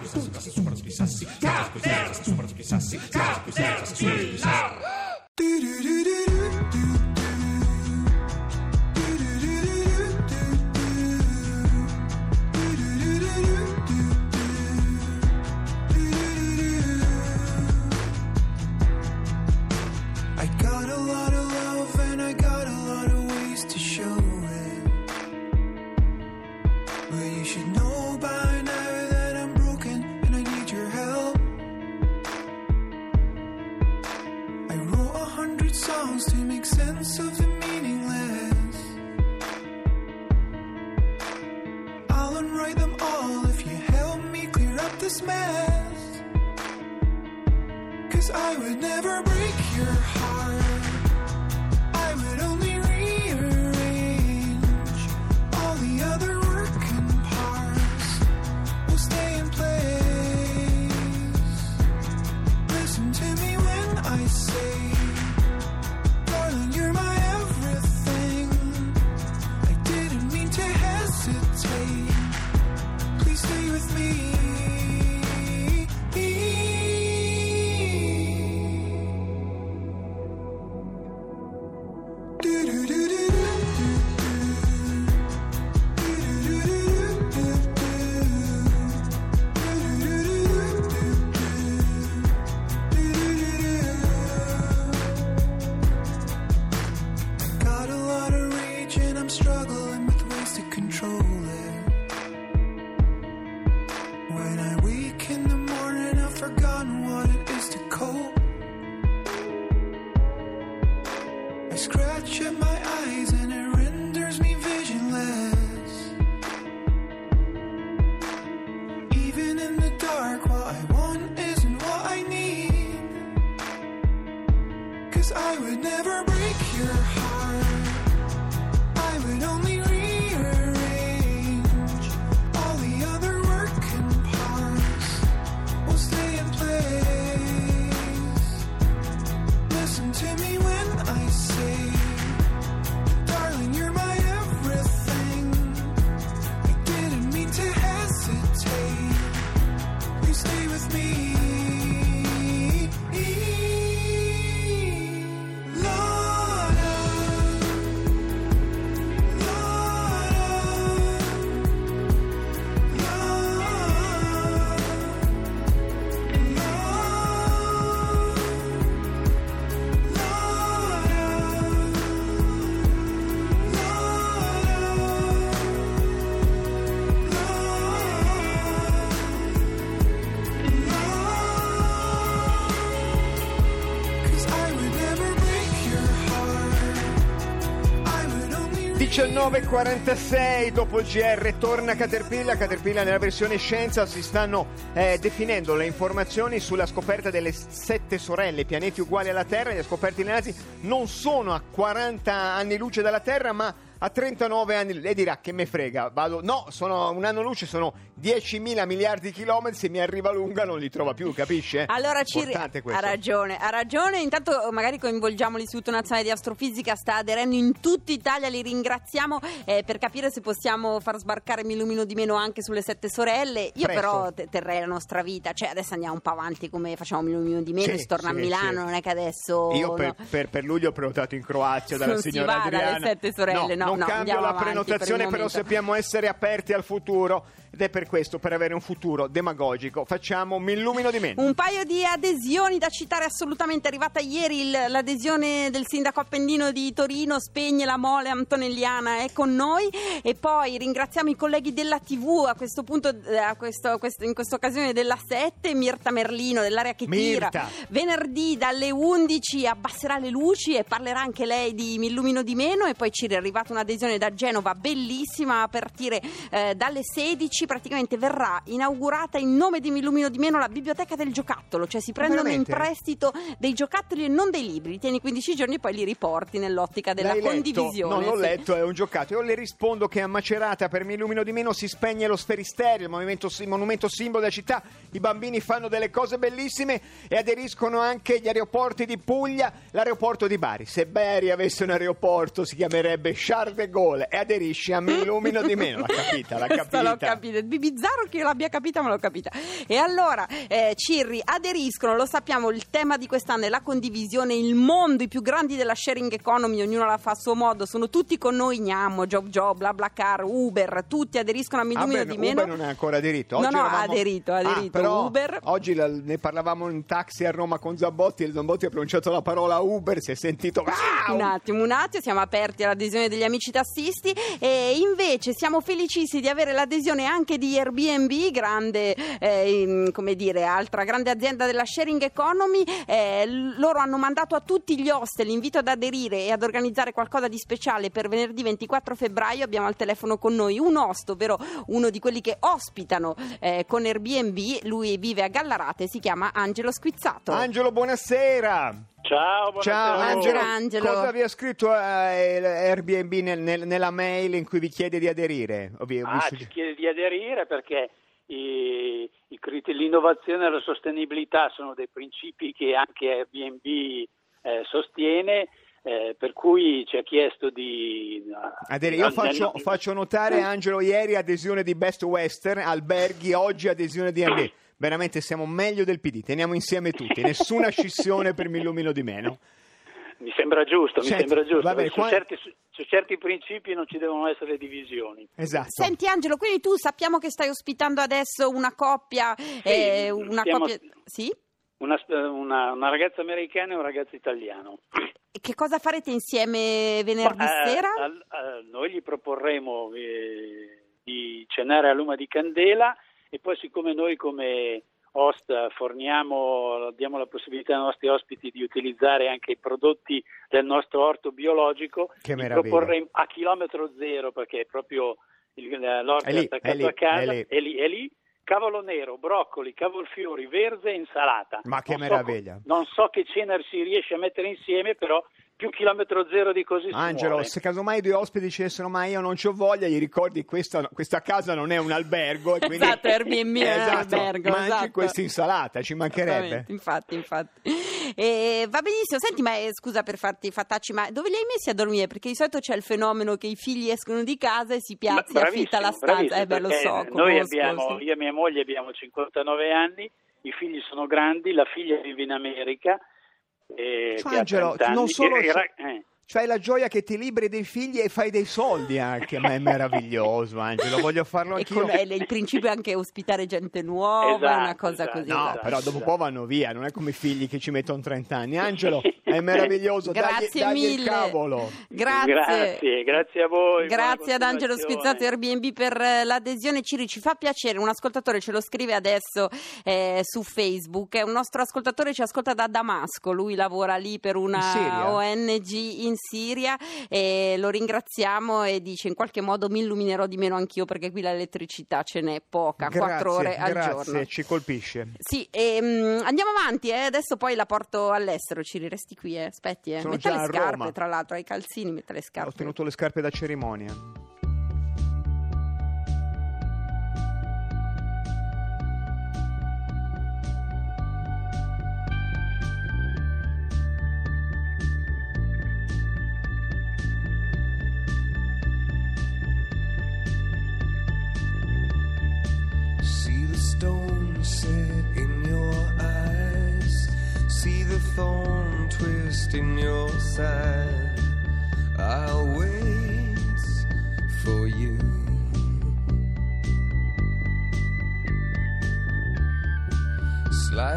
Quizás, quizás, quizás, songs to make sense of the meaningless. I'll unwrite them all if you help me clear up this mess. Cause I would never break your heart. I would only rearrange all the other working parts. Will stay in place. Listen to me when I say, I would never break your heart. 19.46 dopo il GR torna Caterpillar, Caterpillar nella versione scienza si stanno eh, definendo le informazioni sulla scoperta delle sette sorelle, pianeti uguali alla Terra, li ha scoperti nazi, non sono a 40 anni luce dalla Terra ma a 39 anni, lei dirà che me frega, vado, no, sono un anno luce, sono 10.000 miliardi di chilometri, se mi arriva lunga non li trova più, capisce? Allora ci ha ragione, ha ragione. Intanto magari coinvolgiamo l'Istituto Nazionale di Astrofisica, sta aderendo in tutta Italia, li ringraziamo eh, per capire se possiamo far sbarcare Mi illumino di meno anche sulle sette sorelle. Io Presto. però te- terrei la nostra vita, cioè adesso andiamo un po' avanti come facciamo Mi illumino di meno, Sì, si torna sì, a Milano, sì. non è che adesso... Io per, no. per- per luglio ho prenotato in Croazia dalla Non si signora va dalle Adriana. sette sorelle, no, non no, cambio la prenotazione, per però sappiamo essere aperti al futuro ed è per questo, per avere un futuro demagogico, facciamo mi illumino di meno. Un paio di adesioni da citare assolutamente. È arrivata ieri il- l'adesione del sindaco appendino di Torino, Spegne la Mole Antonelliana è con noi. E poi ringraziamo i colleghi della TV, a questo punto, eh, a questo- questo- in questa occasione della 7, Mirta Merlino dell'area che tira. Mirta. Venerdì dalle 11 abbasserà le luci e parlerà anche lei di Mi illumino di meno. E poi ci è arrivata un'adesione da Genova bellissima a partire eh, dalle 16. Praticamente verrà inaugurata in nome di Mi illumino di meno la biblioteca del giocattolo, cioè si prendono Veramente? in prestito dei giocattoli e non dei libri. Li tieni 15 giorni e poi li riporti nell'ottica della L'hai letto? condivisione. Non l'ho sì. letto, è un giocato. Io le rispondo che a Macerata per Mi illumino di meno si spegne lo sferisterio, il movimento- il monumento simbolo della città. I bambini fanno delle cose bellissime e aderiscono anche gli aeroporti di Puglia, l'aeroporto di Bari. Se Bari avesse un aeroporto si chiamerebbe Charles de Gaulle e aderisce a Mi illumino di meno. L'ha capita, l'ha l'ho capita. Bizzarro che io l'abbia capita, ma l'ho capita. E allora, eh, Cirri, aderiscono, lo sappiamo, il tema di quest'anno è la condivisione, il mondo, i più grandi della sharing economy, ognuno la fa a suo modo, sono tutti con noi, Gnammo, Job Job, BlaBlaCar, Uber, tutti aderiscono a Ah, milioni beh, di meno. Uber non è ancora aderito. No, Oggi no, eravamo- ha aderito, ha Ah, aderito. però Uber. Oggi la- ne parlavamo in taxi a Roma con Zambotti e Zambotti ha pronunciato la parola Uber, si è sentito... "Ah, Un attimo, un attimo, siamo aperti all'adesione degli amici tassisti e invece siamo felicissimi di avere l'adesione anche di Airbnb, grande, eh, come dire, altra grande azienda della sharing economy. Eh, loro hanno mandato a tutti gli host l'invito ad aderire e ad organizzare qualcosa di speciale per venerdì 24 febbraio. Abbiamo al telefono con noi un host, ovvero uno di quelli che ospitano eh, con Airbnb. Lui vive a Gallarate, si chiama Angelo Squizzato. Angelo, buonasera. Ciao. Ciao. Angelo. Angelo. Cosa vi ha scritto eh, Airbnb nel- nel- nella mail in cui vi chiede di aderire? Ovvio, Ah, vi- ci chiede di aderire perché i- i l'innovazione e la sostenibilità sono dei principi che anche Airbnb eh, sostiene, eh, per cui ci ha chiesto di... Aderire. Io nel- faccio, faccio notare, Angelo, ieri adesione di Best Western, alberghi, oggi adesione di Airbnb. Veramente siamo meglio del PD, teniamo insieme tutti, nessuna scissione per mi illumino di meno. Mi sembra giusto, Senti, mi sembra giusto. va bene, su, qua- certi, su- su certi principi non ci devono essere divisioni. Esatto. Senti Angelo, quindi tu sappiamo che stai ospitando adesso una coppia, eh, una stiamo- coppia, sì? Una, una- una ragazza americana e un ragazzo italiano. E Che cosa farete insieme venerdì Ma, eh, sera? al- eh, noi gli proporremo eh, di cenare a luma di candela e poi siccome noi come host forniamo, diamo la possibilità ai nostri ospiti di utilizzare anche i prodotti del nostro orto biologico, Che gli meraviglia. a chilometro zero perché è proprio il, l'orto È lì, attaccato è lì, a casa, è lì. è lì, è lì. Cavolo nero, broccoli, cavolfiori, verze e insalata. Ma che Non so meraviglia. co- non so che cena si riesce a mettere insieme, però più chilometro zero di così Angelo, se casomai i due ospiti dicessero ma io non ci ho voglia, gli ricordi questa, questa casa non è un albergo e quindi... Esatto, Airbnb è un Esatto, albergo, Mangi esatto. questa insalata, ci mancherebbe. Infatti, infatti. Eh, va benissimo. Senti, ma eh, scusa per farti fattacci, ma dove li hai messi a dormire? Perché di solito c'è il fenomeno che i figli escono di casa e si piazza e affitta la stanza. Eh beh, lo so, Noi abbiamo, sì. io e mia moglie abbiamo 59 anni, i figli sono grandi, la figlia vive in America. Eh, ha Angelo, 30 anni, non solo e- e c'è- ra- eh. C'hai la gioia che ti liberi dei figli e fai dei soldi anche, ma è meraviglioso Angelo, voglio farlo E anch'io. con- eh, il principio è anche ospitare gente nuova, è una Esatto, cosa esatto. così. No, esatto. però dopo un po' vanno via, non è come i figli che ci mettono 30 anni. Angelo, è meraviglioso, dagli, Grazie dagli il mille. cavolo. Grazie. Grazie, grazie a voi. Grazie ad Angelo. Spizzato Airbnb per eh, l'adesione. Ciri, ci fa piacere, un ascoltatore ce lo scrive adesso eh, su Facebook, è un nostro ascoltatore ci ascolta da Damasco, lui lavora lì per una In? ONG in Siria e lo ringraziamo e dice in qualche modo mi illuminerò di meno anch'io perché qui l'elettricità ce n'è poca, Grazie, 4 ore al grazie, giorno. ci colpisce. Sì, ehm, andiamo avanti, eh. adesso poi la porto all'estero, Ciri, resti qui, eh. aspetti. Eh. Sono Metta le scarpe, Roma. tra l'altro, ai calzini, metta le Ho scarpe. tenuto le scarpe da cerimonia.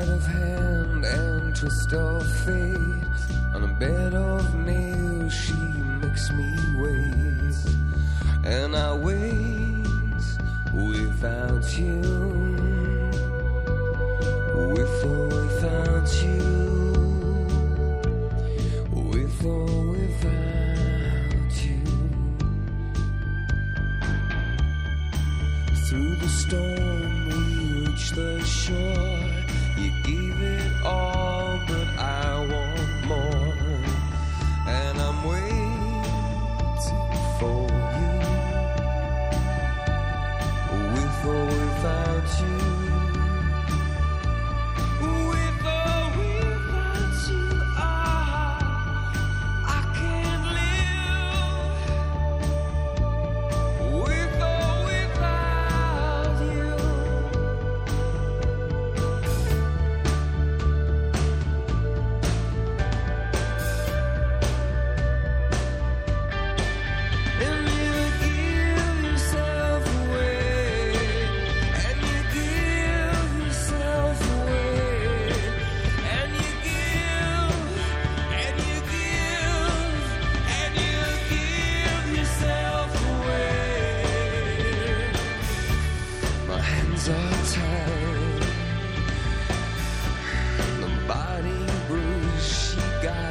Sleight of hand and twist of fate. On a bed of nails, she makes me wait. And I wait without you. With or without you. With or without you. Through the storm, we reach the shore. You gave it all, but I want hands are. The body bruise she got.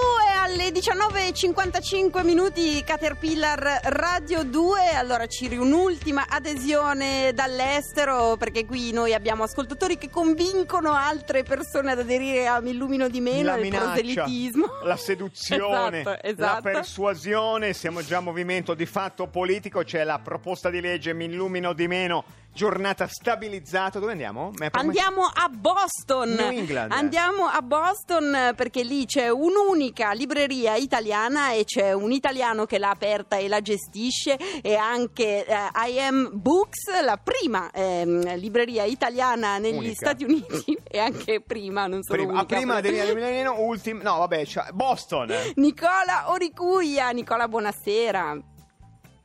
U2 alle 19.55 minuti Caterpillar Radio 2 allora Ciri un'ultima adesione dall'estero perché qui noi abbiamo ascoltatori che convincono altre persone ad aderire a Mi illumino di meno la il proselitismo. la seduzione, Esatto, la esatto. persuasione, siamo già a movimento di fatto politico, c'è la proposta di legge Mi illumino di meno, giornata stabilizzata, dove andiamo? Andiamo a Boston. New England. Andiamo a Boston eh, perché lì c'è un'unica libreria italiana e c'è un italiano che l'ha aperta e la gestisce e anche eh, I Am Books, la prima ehm, libreria italiana negli Unica. Stati Uniti e anche prima, non solo Prima, ah, unica. prima di Milano, ultimo, no vabbè, c'è- Boston. Nicola Oricuia. Nicola, buonasera.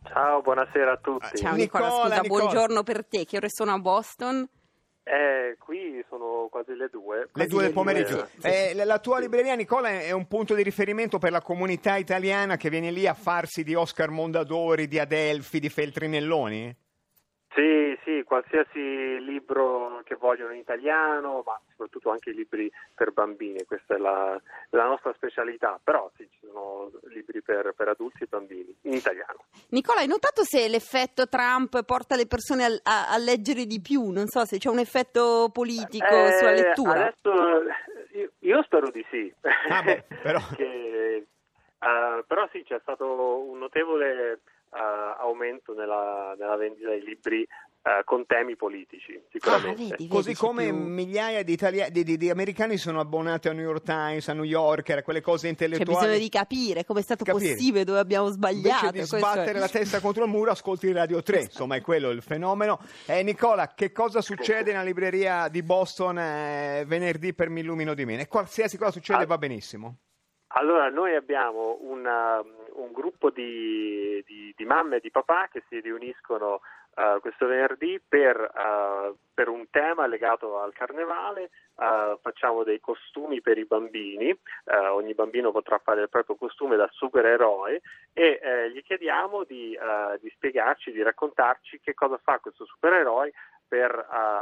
Ciao, buonasera a tutti. Ciao Nicola, Nicola, scusa, Nicola. buongiorno per te. Che ore sono a Boston? Eh, qui sono quasi le due. Le due del pomeriggio. due, sì. Eh, la- la tua libreria, Nicola, è un punto di riferimento per la comunità italiana che viene lì a farsi di Oscar Mondadori, di Adelphi, di Feltrinelloni? Sì, sì, qualsiasi libro che vogliono in italiano, ma soprattutto anche i libri per bambini, questa è la, la nostra specialità. Però sì, ci sono libri per, per adulti e bambini in italiano. Nicola, hai notato se l'effetto Trump porta le persone a, a- a leggere di più? Non so se c'è un effetto politico Eh, sulla lettura. Adesso io, io spero di sì. Ah, beh, però- Che, eh, però sì, c'è stato un notevole eh, aumento nella, nella vendita dei libri eh, con temi politici, sicuramente. Ah, vedi, Così c'è come più- migliaia di, italia- di- di- di americani sono abbonati a New York Times, a New Yorker, a quelle cose C'è intellettuali. bisogno di capire come è stato Capire. possibile, dove abbiamo sbagliato. Invece di questo è- sbattere la testa contro il muro, ascolti Radio 3. Insomma, è quello il fenomeno. Eh, Nicola, che cosa succede nella libreria di Boston eh, venerdì per Mi illumino di meno? E qualsiasi cosa succede Ah. va benissimo. Allora, noi abbiamo una- un gruppo di, di- di mamme e di papà che si riuniscono eh, questo venerdì per, eh, per un tema legato al carnevale. Eh, facciamo dei costumi per i bambini, ogni bambino potrà fare il proprio costume da supereroe e gli chiediamo di, di spiegarci, di raccontarci che cosa fa questo supereroe per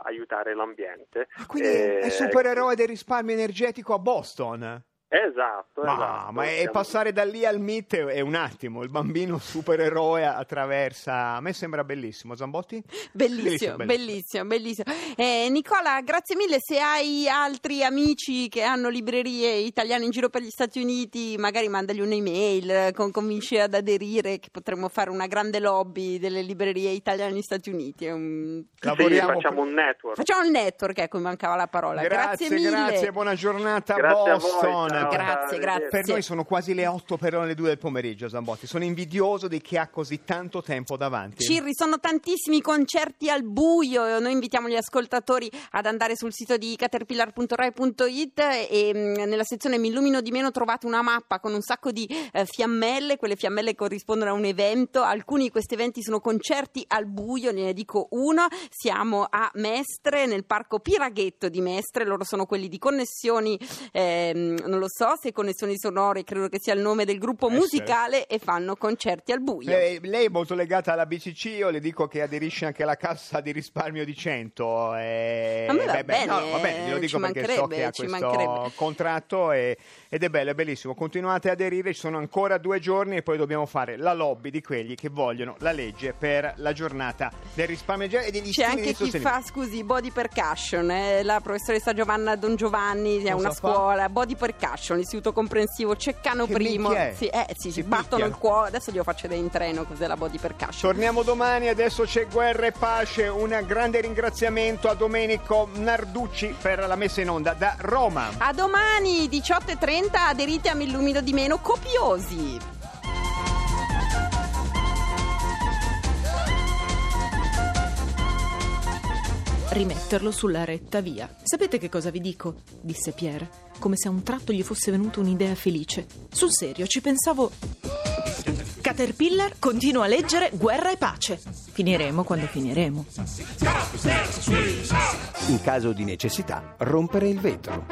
aiutare l'ambiente. Ah, quindi Eh, è supereroe del risparmio energetico a Boston. Esatto, Ma, esatto. ma è passare da lì al MIT è, un attimo. Il bambino supereroe attraversa. A me sembra bellissimo. Zambotti? Bellissimo, bellissimo, bellissimo. Eh, Nicola, grazie mille. Se hai altri amici che hanno librerie italiane in giro per gli Stati Uniti, magari mandagli un'email, con, convinci ad aderire che potremmo fare una grande lobby delle librerie italiane negli Stati Uniti. Un- Sì, Lavoriamo facciamo per- un network. Facciamo il network, ecco, mi mancava la parola. Grazie, mille. grazie, buona giornata a Grazie Boston. Ciao. Grazie, grazie. Per noi sono quasi le 8 per le 2 del pomeriggio, Zambotti. Sono invidioso di chi ha così tanto tempo davanti. Cirri, sono tantissimi concerti al buio. Noi invitiamo gli ascoltatori ad andare sul sito di caterpillar.rai.it e mh, nella sezione Mi illumino di meno trovate una mappa con un sacco di eh, fiammelle. Quelle fiammelle corrispondono a un evento. Alcuni di questi eventi sono concerti al buio, ne dico uno. Siamo a Mestre, nel parco Piraghetto di Mestre. Loro sono quelli di Connessioni, ehm, non lo so se Connessioni Sonore, credo che sia il nome del gruppo Essere. musicale e fanno concerti al buio. Eh, lei è molto legata alla BCC, io le dico che aderisce anche alla cassa di risparmio di 100. eh, A me va beh, beh, no, bene, va bene, glielo dico perché so che ha questo contratto e- ed è bello, è bellissimo. Continuate a aderire, ci sono ancora due giorni e poi dobbiamo fare la lobby di quelli che vogliono la legge per la giornata del risparmio e degli C'è anche chi fa, scusi, body percussion, eh, la professoressa Giovanna Don Giovanni, è una fa? scuola, body percussion, istituto comprensivo Ceccano Che Primo. Sì, eh, sì, Si battono il cuore, adesso glielo faccio vedere in treno cos'è la body percussion. Torniamo domani, adesso c'è Guerra e Pace. Un grande ringraziamento a Domenico Narducci per la messa in onda da Roma. A domani 18.30 aderite a Mi illumino di meno copiosi. Rimetterlo sulla retta via. Sapete che cosa vi dico? disse Pierre, come se a un tratto gli fosse venuta un'idea felice. Sul serio, ci pensavo. Caterpillar continua a leggere Guerra e pace. Finiremo quando finiremo. In caso di necessità, rompere il vetro.